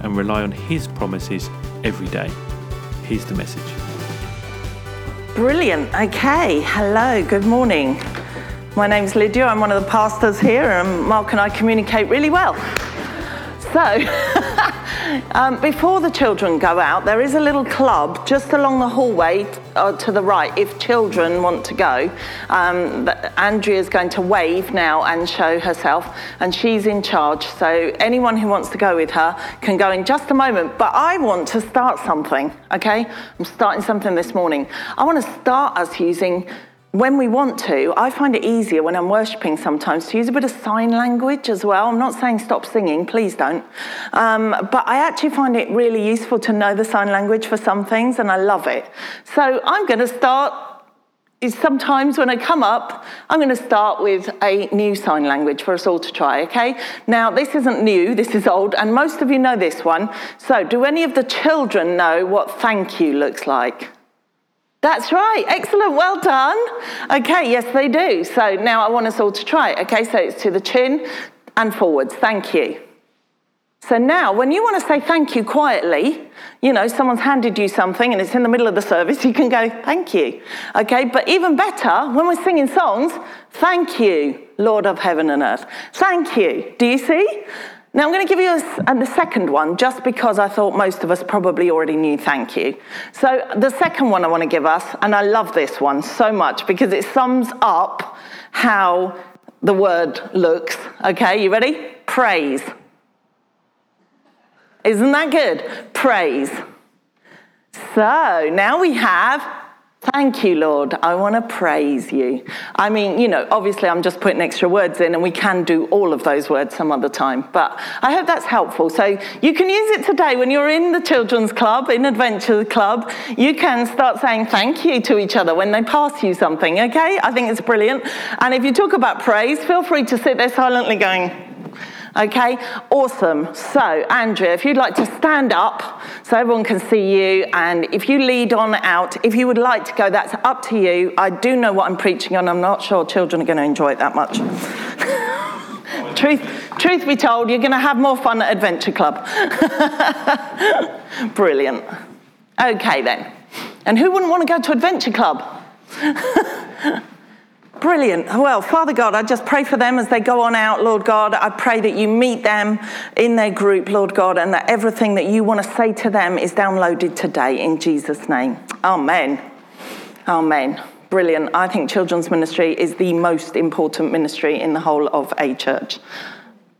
and rely on His promises every day. Here's the message. Brilliant. Okay. Hello. Good morning. My name's Lydia. I'm one of the pastors here, and Mark and I communicate really well. So, um, before the children go out, there is a little club just along the hallway uh, to the right if children want to go. Um, Andrea's going to wave now and show herself, and she's in charge. So, anyone who wants to go with her can go in just a moment. But I want to start something, okay? I'm starting something this morning. I want to start us using when we want to, I find it easier when I'm worshipping sometimes to use a bit of sign language as well. I'm not saying stop singing, please don't. Um, but I actually find it really useful to know the sign language for some things, and I love it. So I'm going to start. Is sometimes when I come up, I'm going to start with a new sign language for us all to try, okay? Now, this isn't new, this is old, and most of you know this one. So, do any of the children know what thank you looks like? That's right. Excellent. Well done. Okay, yes, they do. So now I want us all to try it. Okay, so it's to the chin and forwards. Thank you. So now, when you want to say thank you quietly, you know, someone's handed you something and it's in the middle of the service, you can go, thank you. Okay, but even better, when we're singing songs, thank you, Lord of heaven and earth. Thank you. Do you see? Now, I'm going to give you a, a, second one just because I thought most of us probably already knew thank you. So, the second one I want to give us, and I love this one so much because it sums up how the word looks. Okay, you ready? Praise. Isn't that good? Praise. So, now we have Thank you, Lord. I want to praise you. I mean, you know, obviously I'm just putting extra words in, and we can do all of those words some other time, but I hope that's helpful. So you can use it today when you're in the children's club, in Adventure Club. You can start saying thank you to each other when they pass you something, okay? I think it's brilliant. And if you talk about praise, feel free to sit there silently going, Okay, awesome. So, Andrea, if you'd like to stand up so everyone can see you, and if you lead on out, if you would like to go, that's up to you. I do know what I'm preaching on. I'm not sure children are going to enjoy it that much. truth, truth be told, you're going to have more fun at Adventure Club. Brilliant. Okay, then. And who wouldn't want to go to Adventure Club? Brilliant. Well, Father God, I just pray for them as they go on out, Lord God. I pray that you meet them in their group, Lord God, and that everything that you want to say to them is downloaded today in Jesus' name. Amen. Amen. Brilliant. I think children's ministry is the most important ministry in the whole of a church.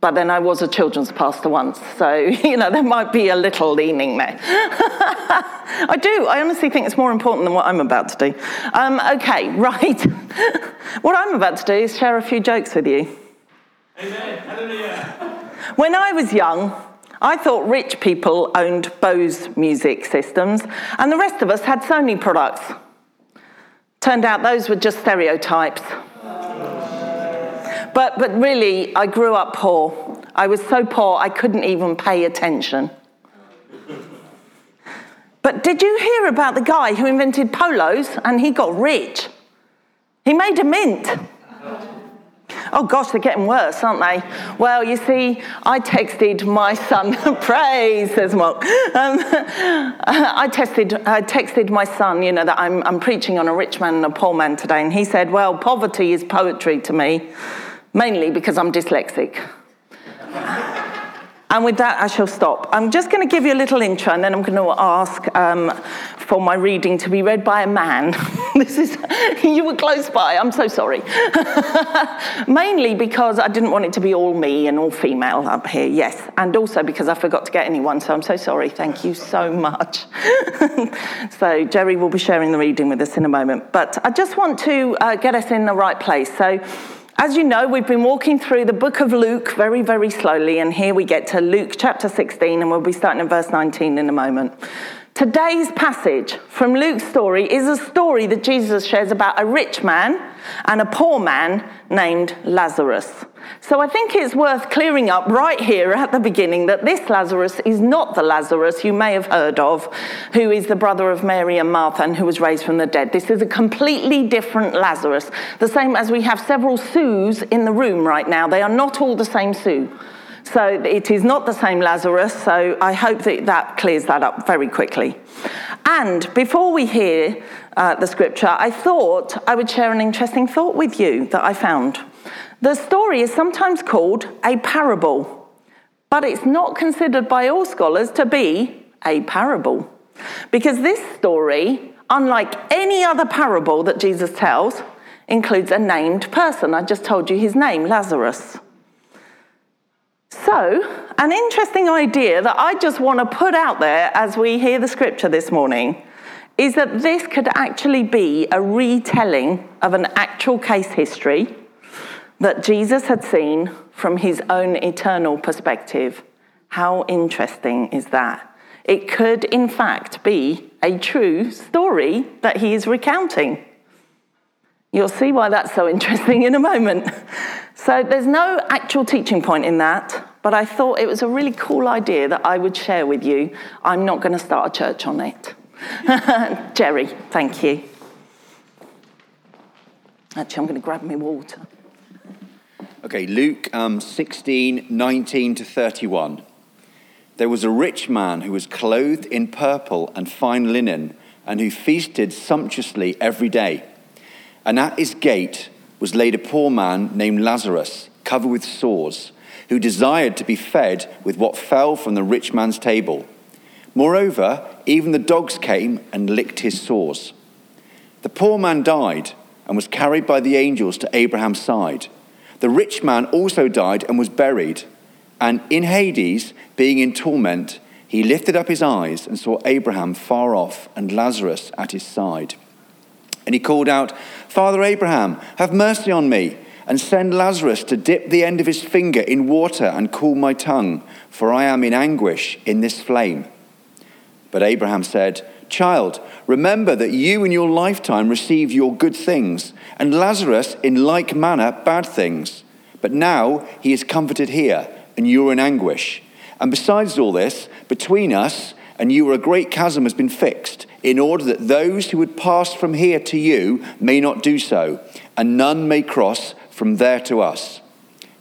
But then I was a children's pastor once, so, you know, there might be a little leaning there. I do. I honestly think it's more important than what I'm about to do. Um, okay, right. what I'm about to do is share a few jokes with you. Amen. Hallelujah. When I was young, I thought rich people owned Bose music systems, and the rest of us had Sony products. Turned out those were just stereotypes. But, but really, I grew up poor. I was so poor I couldn't even pay attention. But did you hear about the guy who invented polos and he got rich? He made a mint. Oh gosh, they're getting worse, aren't they? Well, you see, I texted my son, praise, says Mark. Um, I, tested, I texted my son, you know, that I'm, I'm preaching on a rich man and a poor man today, and he said, Well, poverty is poetry to me mainly because I'm dyslexic. and with that, I shall stop. I'm just going to give you a little intro and then I'm going to ask um, for my reading to be read by a man. this is, you were close by, I'm so sorry. mainly because I didn't want it to be all me and all female up here, yes. And also because I forgot to get anyone, so I'm so sorry. Thank you so much. so, Jerry will be sharing the reading with us in a moment. But I just want to uh, get us in the right place. So, As you know, we've been walking through the book of Luke very, very slowly, and here we get to Luke chapter 16, and we'll be starting in verse 19 in a moment. Today's passage from Luke's story is a story that Jesus shares about a rich man and a poor man named Lazarus. So I think it's worth clearing up right here at the beginning that this Lazarus is not the Lazarus you may have heard of, who is the brother of Mary and Martha and who was raised from the dead. This is a completely different Lazarus, the same as we have several Sues in the room right now. They are not all the same Sue. So it is not the same Lazarus, so I hope that that clears that up very quickly. And before we hear uh, the scripture, I thought I would share an interesting thought with you that I found. The story is sometimes called a parable, but it's not considered by all scholars to be a parable. Because this story, unlike any other parable that Jesus tells, includes a named person. I just told you his name, Lazarus. So, an interesting idea that I just want to put out there as we hear the scripture this morning is that this could actually be a retelling of an actual case history that Jesus had seen from his own eternal perspective. How interesting is that? It could, in fact, be a true story that he is recounting. You'll see why that's so interesting in a moment. So, there's no actual teaching point in that, but I thought it was a really cool idea that I would share with you. I'm not going to start a church on it. Jerry, thank you. Actually, I'm going to grab my water. Okay, Luke um, 16, 19 to 31. There was a rich man who was clothed in purple and fine linen, and who feasted sumptuously every day. And at his gate was laid a poor man named Lazarus, covered with sores who desired to be fed with what fell from the rich man's table. Moreover, even the dogs came and licked his sores. The poor man died and was carried by the angels to Abraham's side. The rich man also died and was buried. And in Hades, being in torment, he lifted up his eyes and saw Abraham far off and Lazarus at his side. And he called out, Father Abraham, have mercy on me and send Lazarus to dip the end of his finger in water and cool my tongue, for I am in anguish in this flame. But Abraham said, Child, remember that you in your lifetime received your good things, and Lazarus in like manner bad things. But now he is comforted here, and you are in anguish. And besides all this, between us and you a great chasm has been fixed, in order that those who would pass from here to you may not do so, and none may cross from there to us.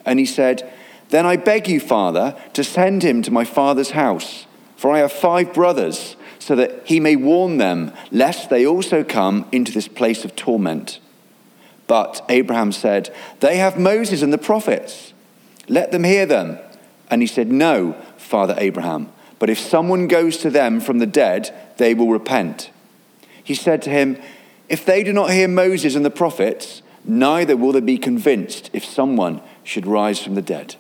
And he said, Then I beg you, Father, to send him to my father's house, for I have five brothers, so that he may warn them, lest they also come into this place of torment. But Abraham said, They have Moses and the prophets. Let them hear them. And he said, No, Father Abraham, but if someone goes to them from the dead, they will repent. He said to him, If they do not hear Moses and the prophets, neither will they be convinced if someone should rise from the dead.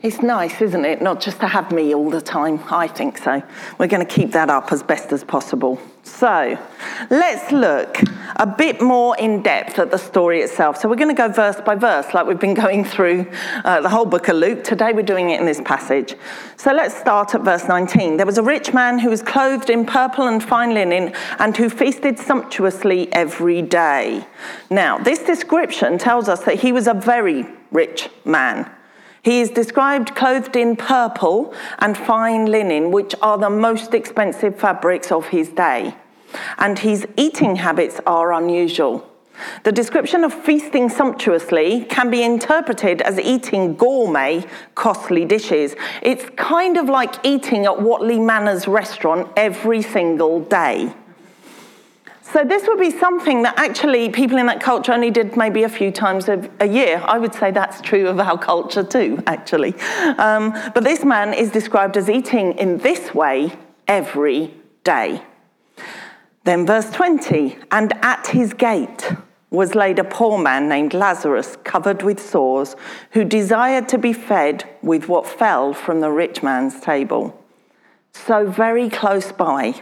It's nice, isn't it? Not just to have me all the time. I think so. We're going to keep that up as best as possible. So let's look a bit more in depth at the story itself. So we're going to go verse by verse, like we've been going through uh, the whole book of Luke. Today we're doing it in this passage. So let's start at verse 19. There was a rich man who was clothed in purple and fine linen and who feasted sumptuously every day. Now, this description tells us that he was a very rich man. He is described clothed in purple and fine linen, which are the most expensive fabrics of his day. And his eating habits are unusual. The description of feasting sumptuously can be interpreted as eating gourmet, costly dishes. It's kind of like eating at Whatley Manor's restaurant every single day. So this would be something that actually people in that culture only did maybe a few times a, year. I would say that's true of our culture too, actually. Um, but this man is described as eating in this way every day. Then verse 20, and at his gate was laid a poor man named Lazarus, covered with sores, who desired to be fed with what fell from the rich man's table. So very close by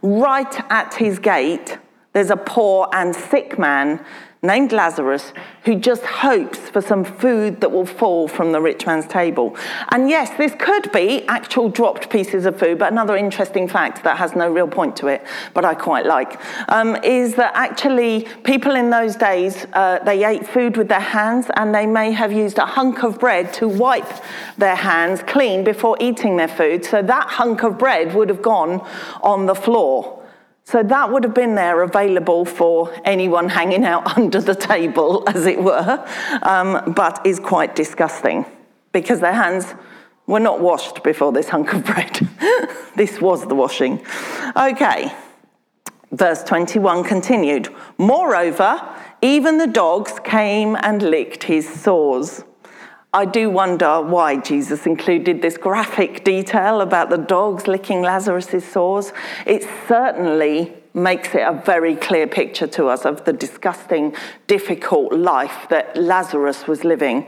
right at his gate, there's a poor and sick man named Lazarus who just hopes for some food that will fall from the rich man's table. And yes, this could be actual dropped pieces of food, but another interesting fact that has no real point to it, but I quite like, um, is that actually people in those days, uh, they ate food with their hands and they may have used a hunk of bread to wipe their hands clean before eating their food. So that hunk of bread would have gone on the floor. So that would have been there available for anyone hanging out under the table, as it were, um, but is quite disgusting because their hands were not washed before this hunk of bread. this was the washing. Okay, verse 21 continued. Moreover, even the dogs came and licked his sores. I do wonder why Jesus included this graphic detail about the dogs licking Lazarus' sores. It certainly makes it a very clear picture to us of the disgusting, difficult life that Lazarus was living.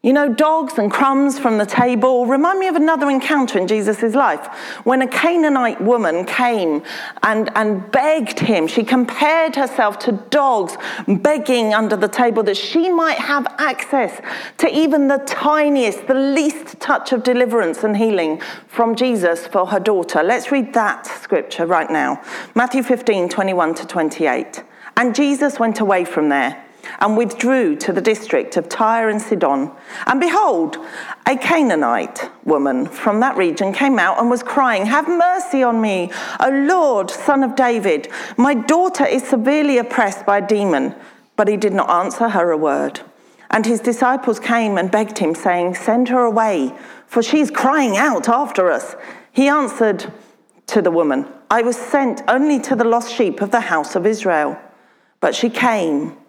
You know, dogs and crumbs from the table remind me of another encounter in Jesus' life when a Canaanite woman came and, and begged him. She compared herself to dogs begging under the table that she might have access to even the tiniest, the least touch of deliverance and healing from Jesus for her daughter. Let's read that scripture right now Matthew 15 21 to 28. And Jesus went away from there and withdrew to the district of Tyre and Sidon. And behold, a Canaanite woman from that region came out and was crying, Have mercy on me, O Lord, son of David. My daughter is severely oppressed by a demon. But he did not answer her a word. And his disciples came and begged him, saying, Send her away, for she is crying out after us. He answered to the woman, I was sent only to the lost sheep of the house of Israel. But she came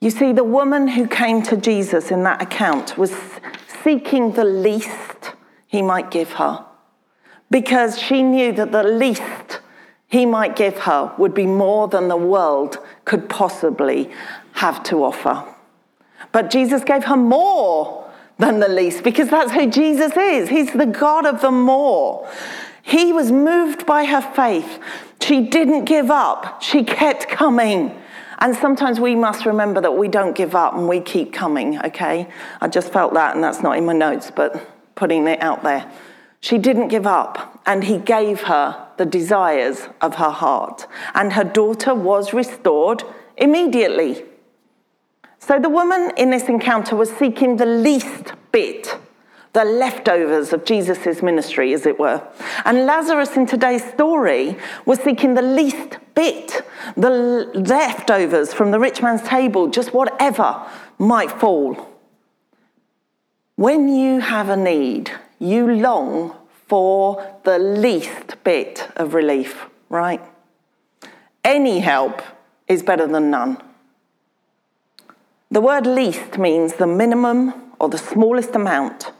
You see, the woman who came to Jesus in that account was seeking the least he might give her because she knew that the least he might give her would be more than the world could possibly have to offer. But Jesus gave her more than the least because that's who Jesus is. He's the God of the more. He was moved by her faith. She didn't give up, she kept coming. And sometimes we must remember that we don't give up and we keep coming, okay? I just felt that, and that's not in my notes, but putting it out there. She didn't give up, and he gave her the desires of her heart. And her daughter was restored immediately. So the woman in this encounter was seeking the least bit the leftovers of Jesus' ministry, as it were. And Lazarus in today's story was seeking the least bit, the leftovers from the rich man's table, just whatever might fall. When you have a need, you long for the least bit of relief, right? Any help is better than none. The word least means the minimum or the smallest amount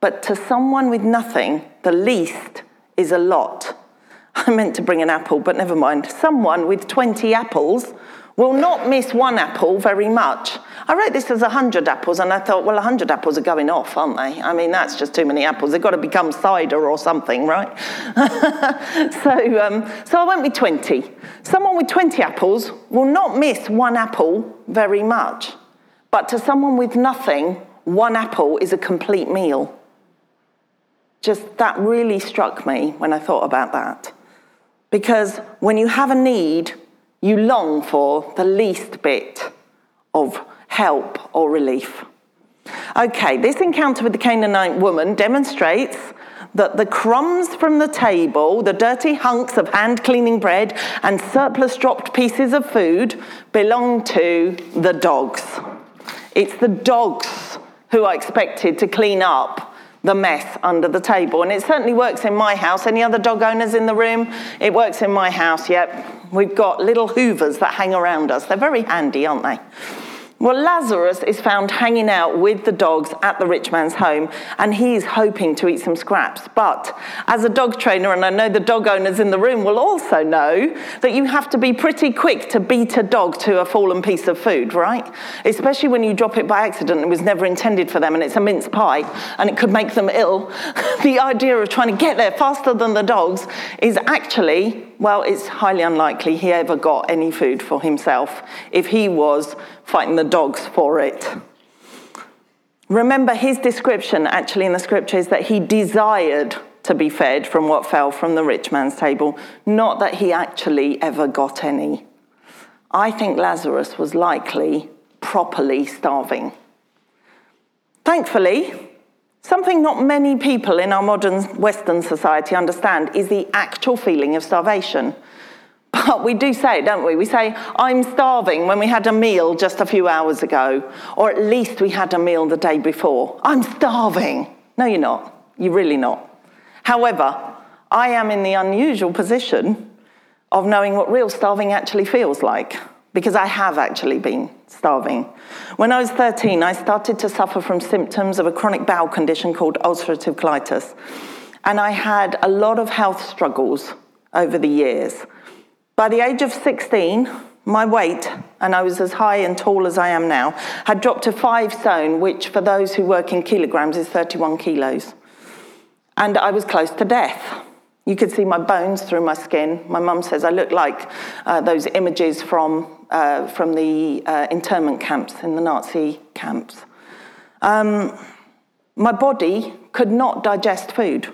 but to someone with nothing, the least is a lot. I meant to bring an apple, but never mind. Someone with 20 apples will not miss one apple very much. I wrote this as 100 apples, and I thought, well, 100 apples are going off, aren't they? I mean, that's just too many apples. They've got to become cider or something, right? so, um, so I went with 20. Someone with 20 apples will not miss one apple very much. But to someone with nothing, one apple is a complete meal just that really struck me when I thought about that. Because when you have a need, you long for the least bit of help or relief. Okay, this encounter with the Canaanite woman demonstrates that the crumbs from the table, the dirty hunks of hand cleaning bread, and surplus dropped pieces of food belong to the dogs. It's the dogs who are expected to clean up the mess under the table. And it certainly works in my house. Any other dog owners in the room? It works in my house, yep. We've got little hoovers that hang around us. They're very handy, aren't they? Well, Lazarus is found hanging out with the dogs at the rich man's home, and he's hoping to eat some scraps. But as a dog trainer, and I know the dog owners in the room will also know that you have to be pretty quick to beat a dog to a fallen piece of food, right? Especially when you drop it by accident, it was never intended for them, and it's a mince pie, and it could make them ill. the idea of trying to get there faster than the dogs is actually, well, it's highly unlikely he ever got any food for himself if he was fighting the dogs for it. Remember, his description actually in the scripture is that he desired to be fed from what fell from the rich man's table, not that he actually ever got any. I think Lazarus was likely properly starving. Thankfully, something not many people in our modern Western society understand is the actual feeling of starvation. But we do say it, don't we? We say, I'm starving when we had a meal just a few hours ago, or at least we had a meal the day before. I'm starving. No, you're not. You're really not. However, I am in the unusual position of knowing what real starving actually feels like, because I have actually been starving. When I was 13, I started to suffer from symptoms of a chronic bowel condition called ulcerative colitis. And I had a lot of health struggles over the years. By the age of 16, my weight, and I was as high and tall as I am now, had dropped to five stone, which for those who work in kilograms is 31 kilos. And I was close to death. You could see my bones through my skin. My mum says I look like uh, those images from, uh, from the uh, internment camps in the Nazi camps. Um, my body could not digest food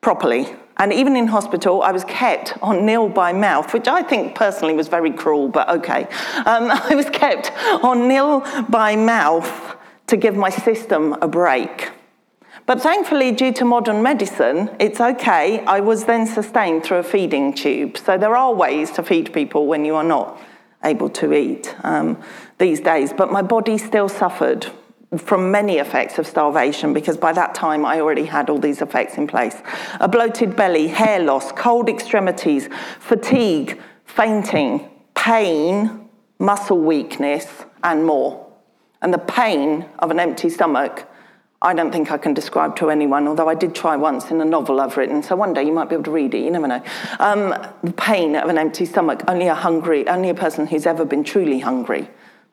properly. And even in hospital, I was kept on nil by mouth, which I think personally was very cruel, but okay. Um, I was kept on nil by mouth to give my system a break. But thankfully, due to modern medicine, it's okay. I was then sustained through a feeding tube. So there are ways to feed people when you are not able to eat um, these days. But my body still suffered from many effects of starvation because by that time I already had all these effects in place. A bloated belly, hair loss, cold extremities, fatigue, fainting, pain, muscle weakness, and more. And the pain of an empty stomach, I don't think I can describe to anyone, although I did try once in a novel I've written, so one day you might be able to read it, you never know. Um, the pain of an empty stomach, only a hungry, only a person who's ever been truly hungry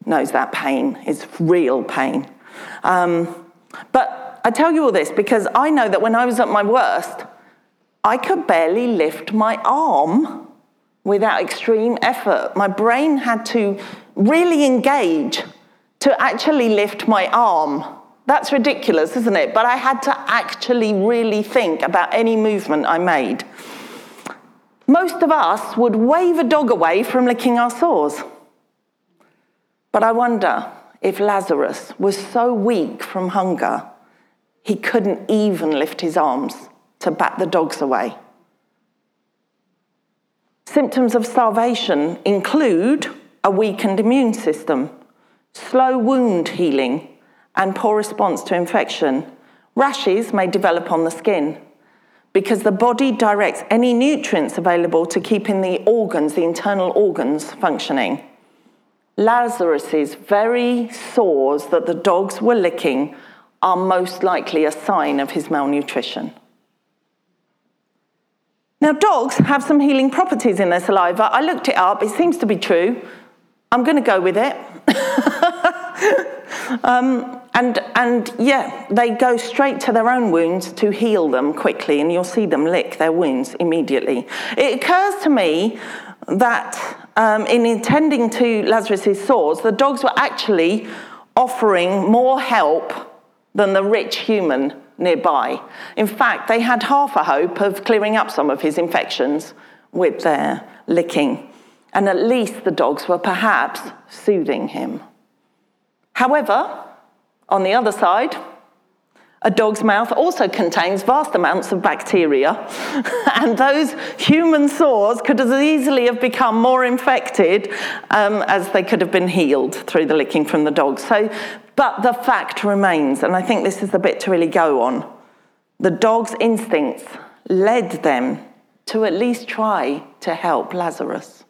knows that pain. It's real pain. Um, but I tell you all this because I know that when I was at my worst, I could barely lift my arm without extreme effort. My brain had to really engage to actually lift my arm. That's ridiculous, isn't it? But I had to actually really think about any movement I made. Most of us would wave a dog away from licking our sores. But I wonder if Lazarus was so weak from hunger, he couldn't even lift his arms to bat the dogs away. Symptoms of starvation include a weakened immune system, slow wound healing, and poor response to infection. Rashes may develop on the skin because the body directs any nutrients available to keeping the organs, the internal organs, functioning. Lazarus's very sores that the dogs were licking are most likely a sign of his malnutrition. Now, dogs have some healing properties in their saliva. I looked it up, it seems to be true. I'm going to go with it. um, and, and yeah, they go straight to their own wounds to heal them quickly, and you'll see them lick their wounds immediately. It occurs to me that um, in attending to Lazarus's sores, the dogs were actually offering more help than the rich human nearby. In fact, they had half a hope of clearing up some of his infections with their licking. And at least the dogs were perhaps soothing him. However, on the other side, a dog's mouth also contains vast amounts of bacteria, and those human sores could as easily have become more infected um, as they could have been healed through the licking from the dog. So, but the fact remains, and I think this is the bit to really go on the dog's instincts led them to at least try to help Lazarus.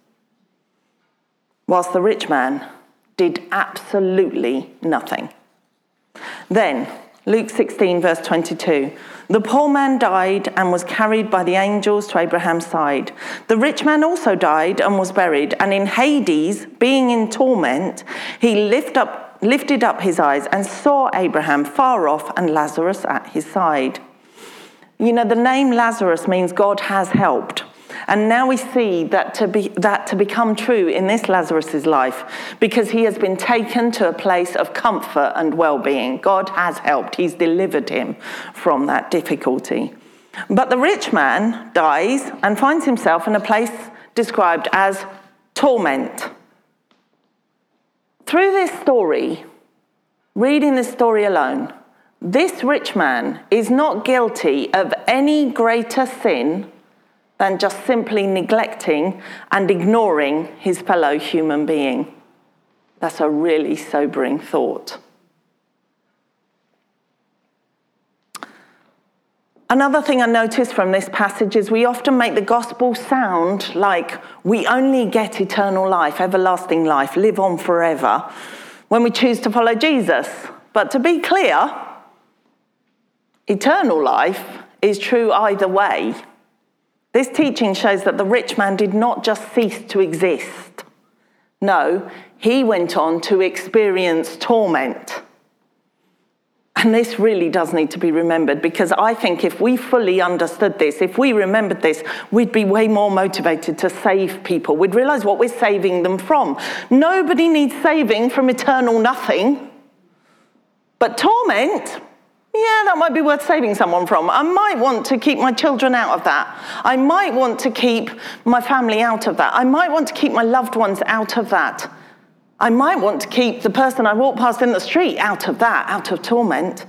whilst the rich man did absolutely nothing. Then, Luke 16, verse 22. The poor man died and was carried by the angels to Abraham's side. The rich man also died and was buried, and in Hades, being in torment, he lift up, lifted up his eyes and saw Abraham far off and Lazarus at his side. You know, the name Lazarus means God has helped. And now we see that to, be, that to become true in this Lazarus' life because he has been taken to a place of comfort and well being. God has helped, he's delivered him from that difficulty. But the rich man dies and finds himself in a place described as torment. Through this story, reading this story alone, this rich man is not guilty of any greater sin than just simply neglecting and ignoring his fellow human being. That's a really sobering thought. Another thing I notice from this passage is we often make the gospel sound like we only get eternal life, everlasting life, live on forever when we choose to follow Jesus. But to be clear, eternal life is true either way. This teaching shows that the rich man did not just cease to exist. No, he went on to experience torment. And this really does need to be remembered because I think if we fully understood this, if we remembered this, we'd be way more motivated to save people. We'd realize what we're saving them from. Nobody needs saving from eternal nothing. But torment, yeah, that might be worth saving someone from. I might want to keep my children out of that. I might want to keep my family out of that. I might want to keep my loved ones out of that. I might want to keep the person I walk past in the street out of that, out of torment.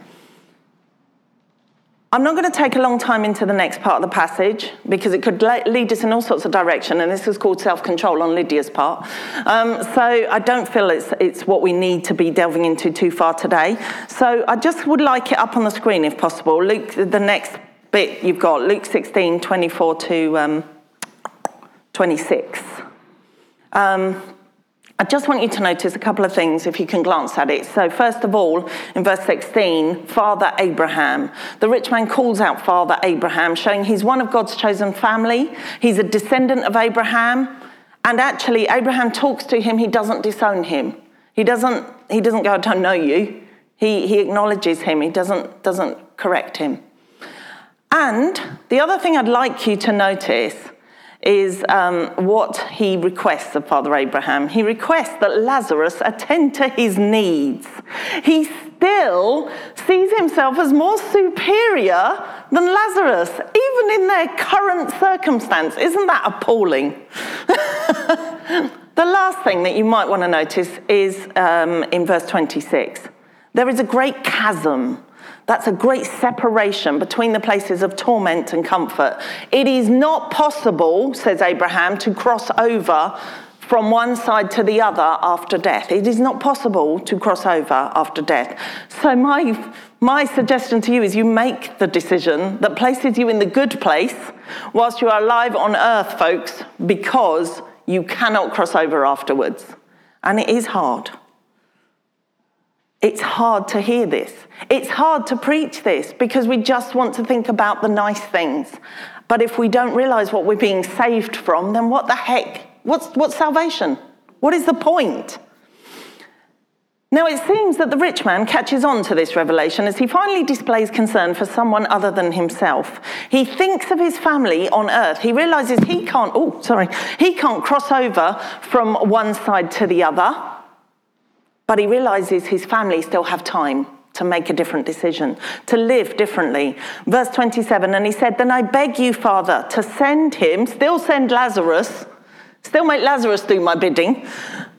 I'm not going to take a long time into the next part of the passage because it could lead us in all sorts of direction, and this is called self-control on Lydia's part. Um, so I don't feel it's, it's what we need to be delving into too far today. So I just would like it up on the screen if possible. Luke, the next bit you've got, Luke 16, 24 to um, 26. Um, I just want you to notice a couple of things if you can glance at it. So, first of all, in verse 16, Father Abraham. The rich man calls out Father Abraham, showing he's one of God's chosen family. He's a descendant of Abraham. And actually, Abraham talks to him, he doesn't disown him. He doesn't, he doesn't go, I don't know you. He, he acknowledges him, he doesn't, doesn't correct him. And the other thing I'd like you to notice is um, what he requests of Father Abraham. He requests that Lazarus attend to his needs. He still sees himself as more superior than Lazarus, even in their current circumstance. Isn't that appalling? the last thing that you might want to notice is um, in verse 26. There is a great chasm that's a great separation between the places of torment and comfort. It is not possible, says Abraham, to cross over from one side to the other after death. It is not possible to cross over after death. So, my, my suggestion to you is you make the decision that places you in the good place whilst you are alive on earth, folks, because you cannot cross over afterwards. And it is hard. It's hard to hear this. It's hard to preach this because we just want to think about the nice things. But if we don't realize what we're being saved from, then what the heck? What's, what's salvation? What is the point? Now, it seems that the rich man catches on to this revelation as he finally displays concern for someone other than himself. He thinks of his family on earth. He realizes he can't, oh, sorry, he can't cross over from one side to the other. But he realizes his family still have time to make a different decision, to live differently. Verse 27 And he said, Then I beg you, Father, to send him, still send Lazarus, still make Lazarus do my bidding,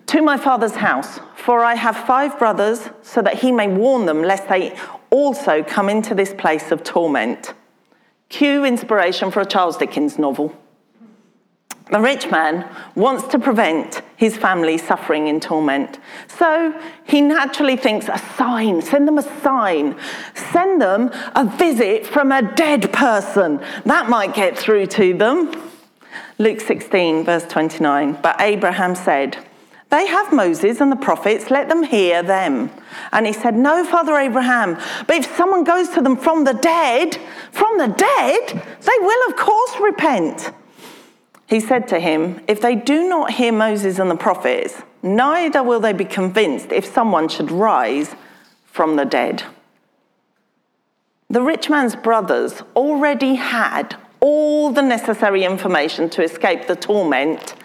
to my father's house. For I have five brothers, so that he may warn them, lest they also come into this place of torment. Cue inspiration for a Charles Dickens novel. The rich man wants to prevent his family suffering in torment. So he naturally thinks a sign, send them a sign, send them a visit from a dead person. That might get through to them. Luke 16, verse 29. But Abraham said, They have Moses and the prophets, let them hear them. And he said, No, Father Abraham, but if someone goes to them from the dead, from the dead, they will of course repent. He said to him, If they do not hear Moses and the prophets, neither will they be convinced if someone should rise from the dead. The rich man's brothers already had all the necessary information to escape the torment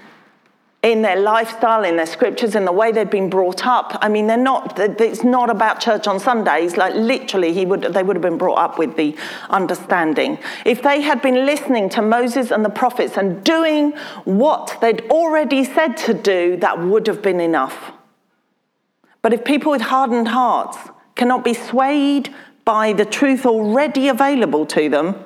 in their lifestyle, in their scriptures, in the way they've been brought up. I mean, they're not, it's not about church on Sundays. Like, literally, he would, they would have been brought up with the understanding. If they had been listening to Moses and the prophets and doing what they'd already said to do, that would have been enough. But if people with hardened hearts cannot be swayed by the truth already available to them,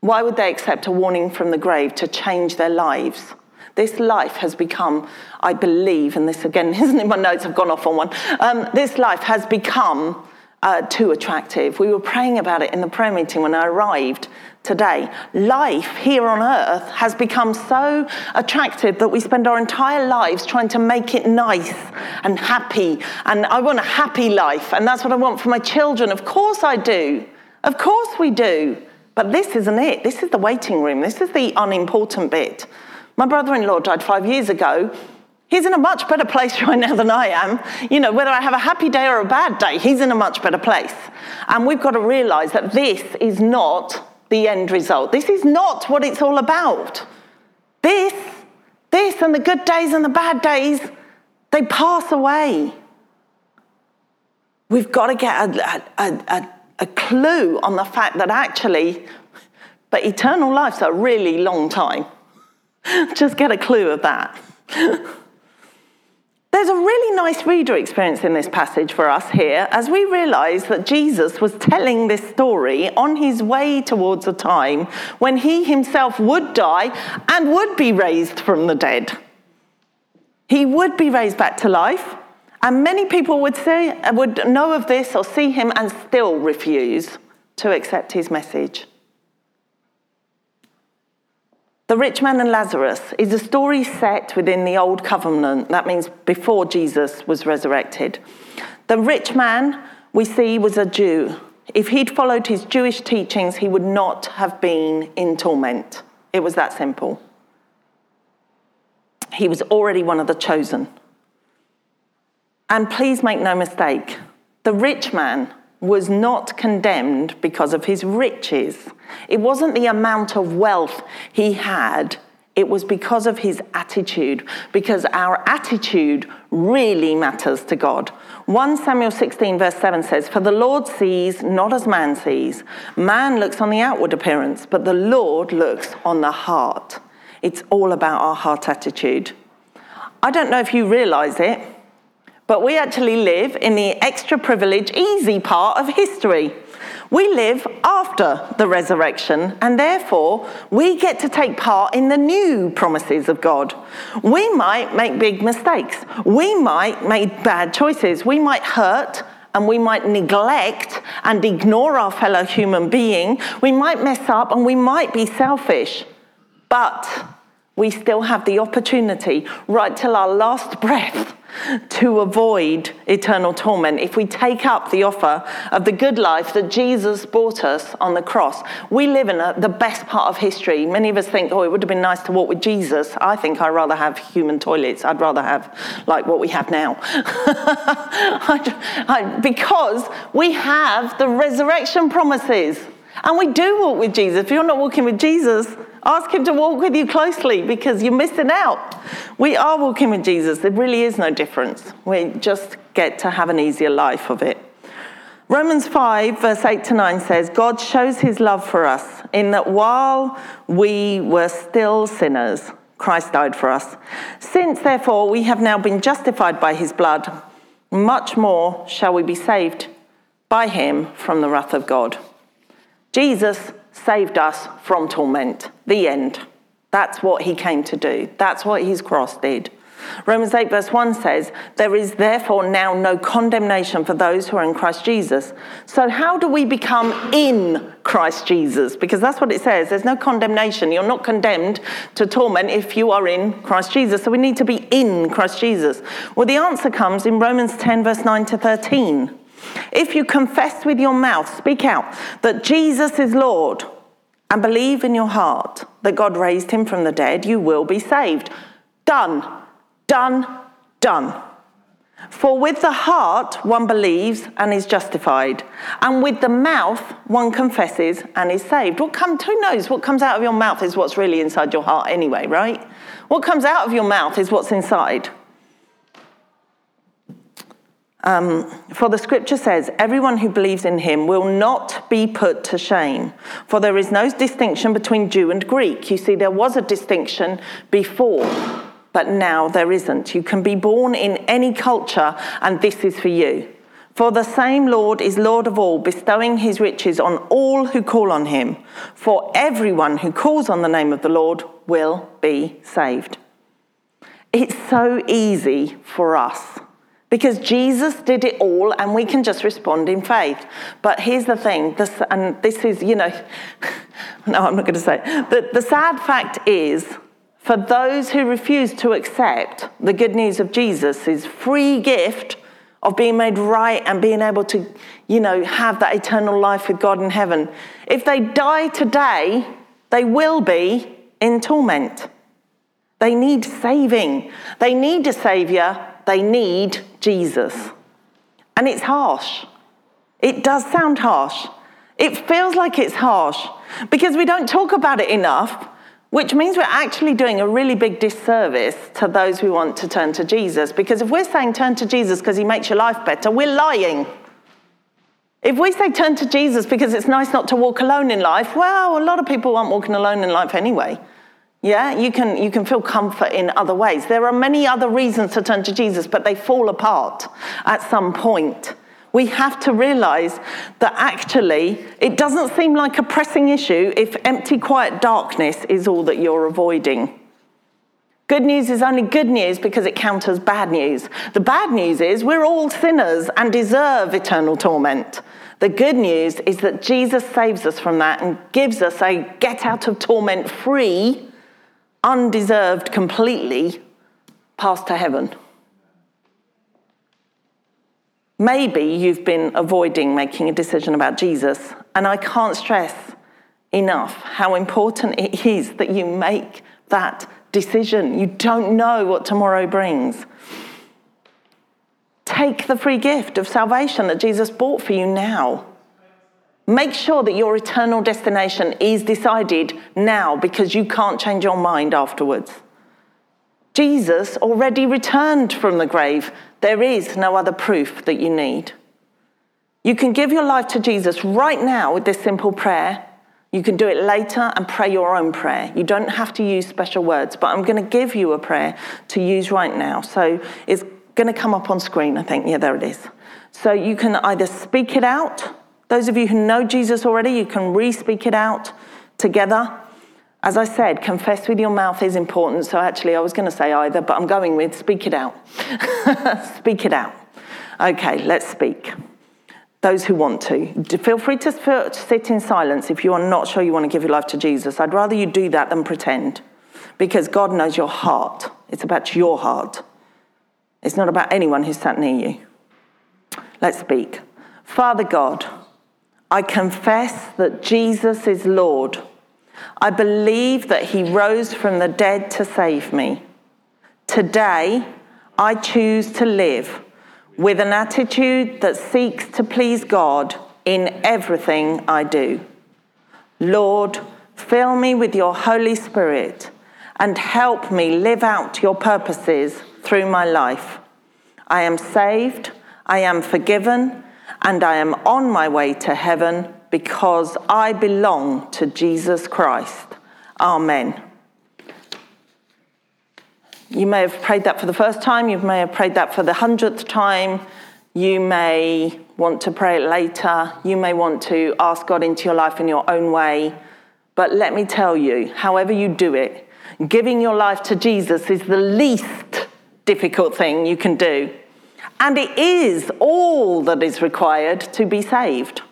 why would they accept a warning from the grave to change their lives? This life has become, I believe, and this again isn't in my notes, I've gone off on one. Um, this life has become uh, too attractive. We were praying about it in the prayer meeting when I arrived today. Life here on earth has become so attractive that we spend our entire lives trying to make it nice and happy. And I want a happy life, and that's what I want for my children. Of course I do. Of course we do. But this isn't it. This is the waiting room. This is the unimportant bit. My brother in law died five years ago. He's in a much better place right now than I am. You know, whether I have a happy day or a bad day, he's in a much better place. And we've got to realize that this is not the end result. This is not what it's all about. This, this, and the good days and the bad days, they pass away. We've got to get a, a, a, a clue on the fact that actually, but eternal life's a really long time. Just get a clue of that. There's a really nice reader experience in this passage for us here as we realize that Jesus was telling this story on his way towards a time when he himself would die and would be raised from the dead. He would be raised back to life, and many people would, say, would know of this or see him and still refuse to accept his message. The rich man and Lazarus is a story set within the old covenant. That means before Jesus was resurrected. The rich man we see was a Jew. If he'd followed his Jewish teachings, he would not have been in torment. It was that simple. He was already one of the chosen. And please make no mistake, the rich man was not condemned because of his riches. It wasn't the amount of wealth he had, it was because of his attitude, because our attitude really matters to God. 1 Samuel 16, verse 7 says, For the Lord sees not as man sees. Man looks on the outward appearance, but the Lord looks on the heart. It's all about our heart attitude. I don't know if you realize it, but we actually live in the extra privileged, easy part of history. We live after the resurrection, and therefore we get to take part in the new promises of God. We might make big mistakes. We might make bad choices. We might hurt and we might neglect and ignore our fellow human being. We might mess up and we might be selfish. But we still have the opportunity, right till our last breath, to avoid eternal torment if we take up the offer of the good life that Jesus bought us on the cross. We live in a, the best part of history. Many of us think, oh, it would have been nice to walk with Jesus. I think I'd rather have human toilets. I'd rather have like what we have now. I, I, because we have the resurrection promises. And we do walk with Jesus. If you're not walking with Jesus, Ask Him to walk with you closely because you're missing out. We are walking with Jesus. There really is no difference. We just get to have an easier life of it. Romans 5, verse 8 to 9 says, God shows his love for us in that while we were still sinners, Christ died for us. Since, therefore, we have now been justified by his blood, much more shall we be saved by him from the wrath of God. Jesus saved us from torment. The end. That's what he came to do. That's what his cross did. Romans 8, verse 1 says, There is therefore now no condemnation for those who are in Christ Jesus. So, how do we become in Christ Jesus? Because that's what it says. There's no condemnation. You're not condemned to torment if you are in Christ Jesus. So, we need to be in Christ Jesus. Well, the answer comes in Romans 10, verse 9 to 13. If you confess with your mouth, speak out, that Jesus is Lord, and believe in your heart that God raised him from the dead, you will be saved. Done, done, done. For with the heart one believes and is justified, and with the mouth one confesses and is saved. What comes, who knows? What comes out of your mouth is what's really inside your heart anyway, right? What comes out of your mouth is what's inside. Um, for the scripture says, everyone who believes in him will not be put to shame. For there is no distinction between Jew and Greek. You see, there was a distinction before, but now there isn't. You can be born in any culture, and this is for you. For the same Lord is Lord of all, bestowing his riches on all who call on him. For everyone who calls on the name of the Lord will be saved. It's so easy for us because Jesus did it all and we can just respond in faith. But here's the thing, this, and this is, you know, no, I'm not going to say. The, the sad fact is, for those who refuse to accept the good news of Jesus, free gift of being made right and being able to, you know, have that eternal life with God in heaven, if they die today, they will be in torment. They need saving. They need a savior they need Jesus. And it's harsh. It does sound harsh. It feels like it's harsh because we don't talk about it enough, which means we're actually doing a really big disservice to those who want to turn to Jesus. Because if we're saying turn to Jesus because he makes your life better, we're lying. If we say turn to Jesus because it's nice not to walk alone in life, well, a lot of people aren't walking alone in life anyway. Yeah, you can, you can feel comfort in other ways. There are many other reasons to turn to Jesus, but they fall apart at some point. We have to realize that actually it doesn't seem like a pressing issue if empty, quiet darkness is all that you're avoiding. Good news is only good news because it counters bad news. The bad news is we're all sinners and deserve eternal torment. The good news is that Jesus saves us from that and gives us a get out of torment free undeserved completely pass to heaven. Maybe you've been avoiding making a decision about Jesus, and I can't stress enough how important it is that you make that decision. You don't know what tomorrow brings. Take the free gift of salvation that Jesus bought for you now. Make sure that your eternal destination is decided now because you can't change your mind afterwards. Jesus already returned from the grave. There is no other proof that you need. You can give your life to Jesus right now with this simple prayer. You can do it later and pray your own prayer. You don't have to use special words, but I'm going to give you a prayer to use right now. So it's going to come up on screen, I think. Yeah, there it is. So you can either speak it out those of you who know Jesus already, you can re speak it out together. As I said, confess with your mouth is important. So actually, I was going to say either, but I'm going with speak it out. speak it out. Okay, let's speak. Those who want to. Feel free to sit in silence if you are not sure you want to give your life to Jesus. I'd rather you do that than pretend because God knows your heart. It's about your heart, it's not about anyone who's sat near you. Let's speak. Father God, I confess that Jesus is Lord. I believe that he rose from the dead to save me. Today, I choose to live with an attitude that seeks to please God in everything I do. Lord, fill me with your Holy Spirit and help me live out your purposes through my life. I am saved, I am forgiven, and I am on my way to heaven because I belong to Jesus Christ. Amen. You may have prayed that for the first time, you may have prayed that for the hundredth time, you may want to pray it later, you may want to ask God into your life in your own way. But let me tell you, however you do it, giving your life to Jesus is the least difficult thing you can do. And it is all that is required to be saved.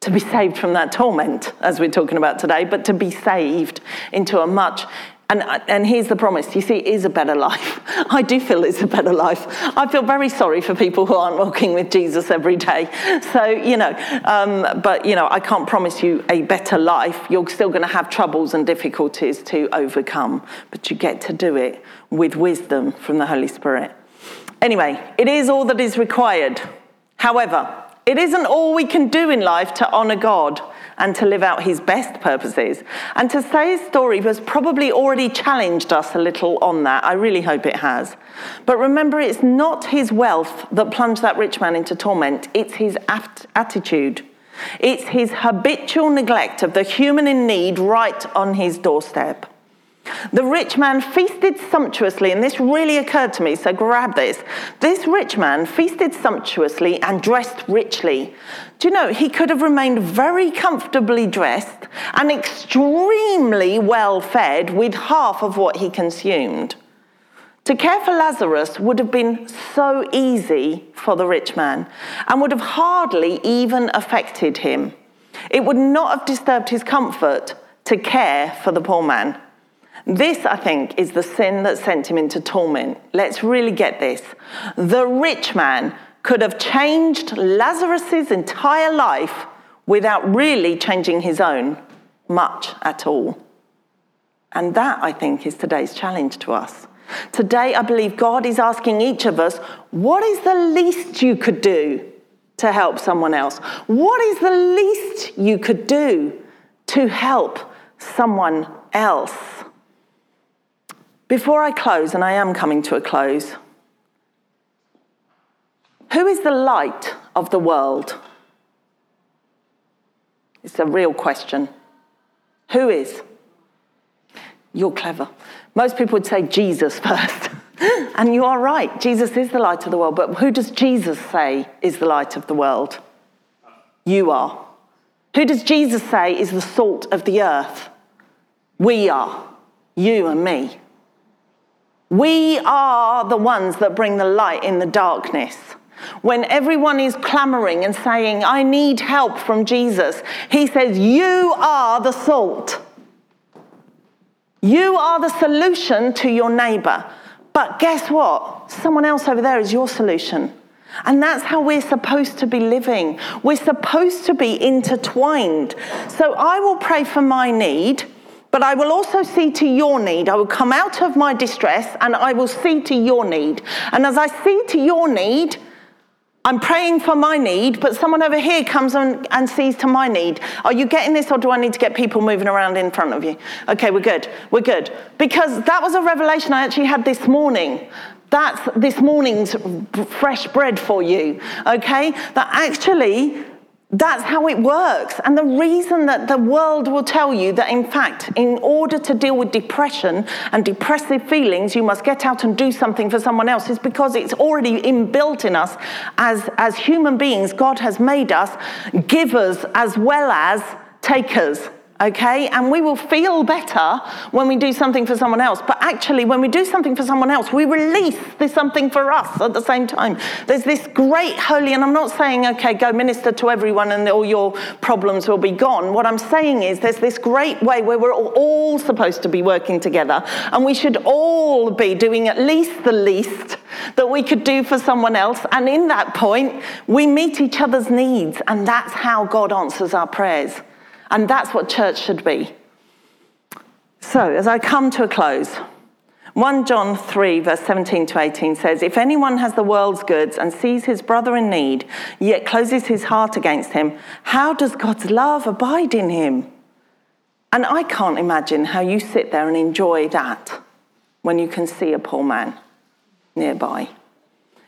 To be saved from that torment, as we're talking about today, but to be saved into a much and, and here's the promise. You see, it is a better life. I do feel it's a better life. I feel very sorry for people who aren't walking with Jesus every day. So, you know, um, but, you know, I can't promise you a better life. You're still going to have troubles and difficulties to overcome, but you get to do it with wisdom from the Holy Spirit. Anyway, it is all that is required. However, it isn't all we can do in life to honour God and to live out his best purposes. And to say his story has probably already challenged us a little on that. I really hope it has. But remember, it's not his wealth that plunged that rich man into torment, it's his attitude. It's his habitual neglect of the human in need right on his doorstep. The rich man feasted sumptuously, and this really occurred to me, so grab this. This rich man feasted sumptuously and dressed richly. Do you know, he could have remained very comfortably dressed and extremely well fed with half of what he consumed. To care for Lazarus would have been so easy for the rich man and would have hardly even affected him. It would not have disturbed his comfort to care for the poor man. This, I think, is the sin that sent him into torment. Let's really get this. The rich man could have changed Lazarus's entire life without really changing his own much at all. And that, I think, is today's challenge to us. Today, I believe God is asking each of us, what is the least you could do to help someone else? What is the least you could do to help someone else? Before I close, and I am coming to a close, who is the light of the world? It's a real question. Who is? You're clever. Most people would say Jesus first. and you are right. Jesus is the light of the world. But who does Jesus say is the light of the world? You are. Who does Jesus say is the salt of the earth? We are. You and me. We are the ones that bring the light in the darkness. When everyone is clamoring and saying, I need help from Jesus, he says, You are the salt. You are the solution to your neighbor. But guess what? Someone else over there is your solution. And that's how we're supposed to be living. We're supposed to be intertwined. So I will pray for my need but I will also see to your need. I will come out of my distress and I will see to your need. And as I see to your need, I'm praying for my need, but someone over here comes on and sees to my need. Are you getting this, or do I need to get people moving around in front of you? Okay, we're good. We're good. Because that was a revelation I actually had this morning. That's this morning's fresh bread for you, okay? That actually that's how it works. And the reason that the world will tell you that, in fact, in order to deal with depression and depressive feelings, you must get out and do something for someone else is because it's already inbuilt in us as, as human beings. God has made us givers as well as takers okay? And we will feel better when we do something for someone else. But actually, when we do something for someone else, we release this something for us at the same time. There's this great holy, and I'm not saying, okay, go minister to everyone and all your problems will be gone. What I'm saying is there's this great way where we're all supposed to be working together, and we should all be doing at least the least that we could do for someone else. And in that point, we meet each other's needs, and that's how God answers our prayers. And that's what church should be. So, as I come to a close, 1 John 3, verse 17 to 18 says, If anyone has the world's goods and sees his brother in need, yet closes his heart against him, how does God's love abide in him? And I can't imagine how you sit there and enjoy that when you can see a poor man nearby.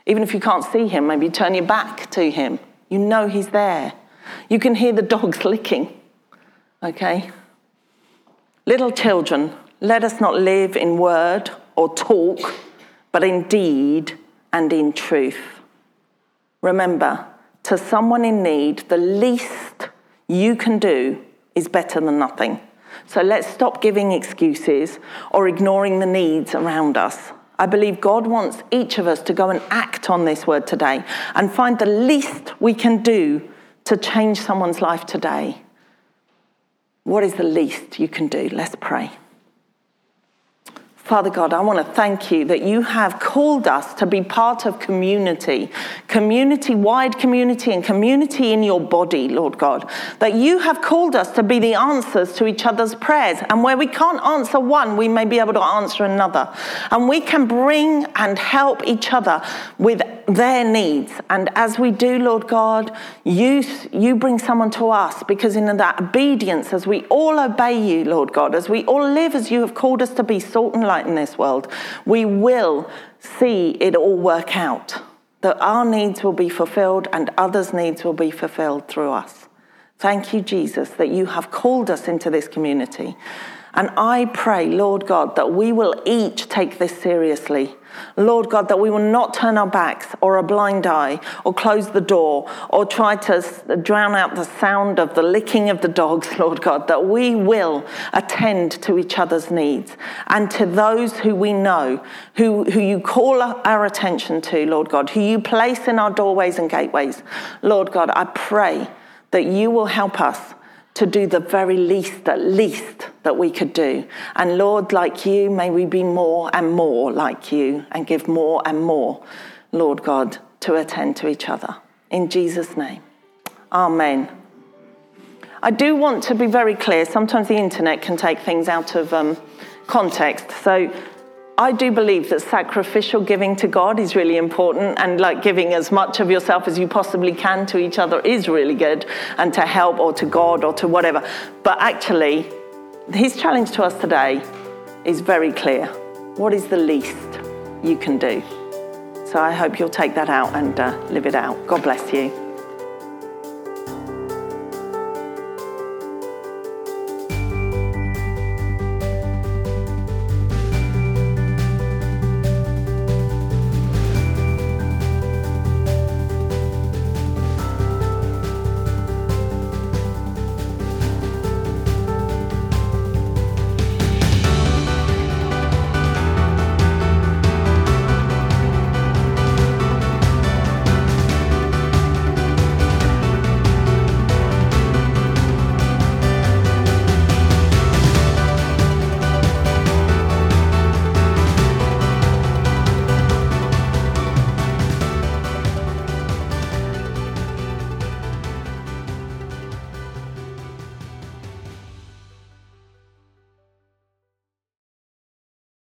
Even if you can't see him, maybe you turn your back to him. You know he's there. You can hear the dogs licking. Okay? Little children, let us not live in word or talk, but in deed and in truth. Remember, to someone in need, the least you can do is better than nothing. So let's stop giving excuses or ignoring the needs around us I believe God wants each of us to go and act on this word today and find the least we can do to change someone's life today. What is the least you can do? Let's pray. Father God, I want to thank you that you have called us to be part of community, community wide community, and community in your body, Lord God. That you have called us to be the answers to each other's prayers. And where we can't answer one, we may be able to answer another. And we can bring and help each other with their needs. And as we do, Lord God, you, you bring someone to us because in that obedience, as we all obey you, Lord God, as we all live as you have called us to be salt and light in this world, we will see it all work out. That our needs will be fulfilled and others' needs will be fulfilled through us. Thank you, Jesus, that you have called us into this community. And I pray, Lord God, that we will each take this seriously. Lord God, that we will not turn our backs or a blind eye or close the door or try to drown out the sound of the licking of the dogs, Lord God, that we will attend to each other's needs and to those who we know, who, who you call our attention to, Lord God, who you place in our doorways and gateways. Lord God, I pray that you will help us to do the very least, at least, that we could do. And Lord, like you, may we be more and more like you and give more and more, Lord God, to attend to each other. In Jesus' name. Amen. I do want to be very clear. Sometimes the internet can take things out of um, context. So I do believe that sacrificial giving to God is really important, and like giving as much of yourself as you possibly can to each other is really good, and to help or to God or to whatever. But actually, his challenge to us today is very clear. What is the least you can do? So I hope you'll take that out and uh, live it out. God bless you.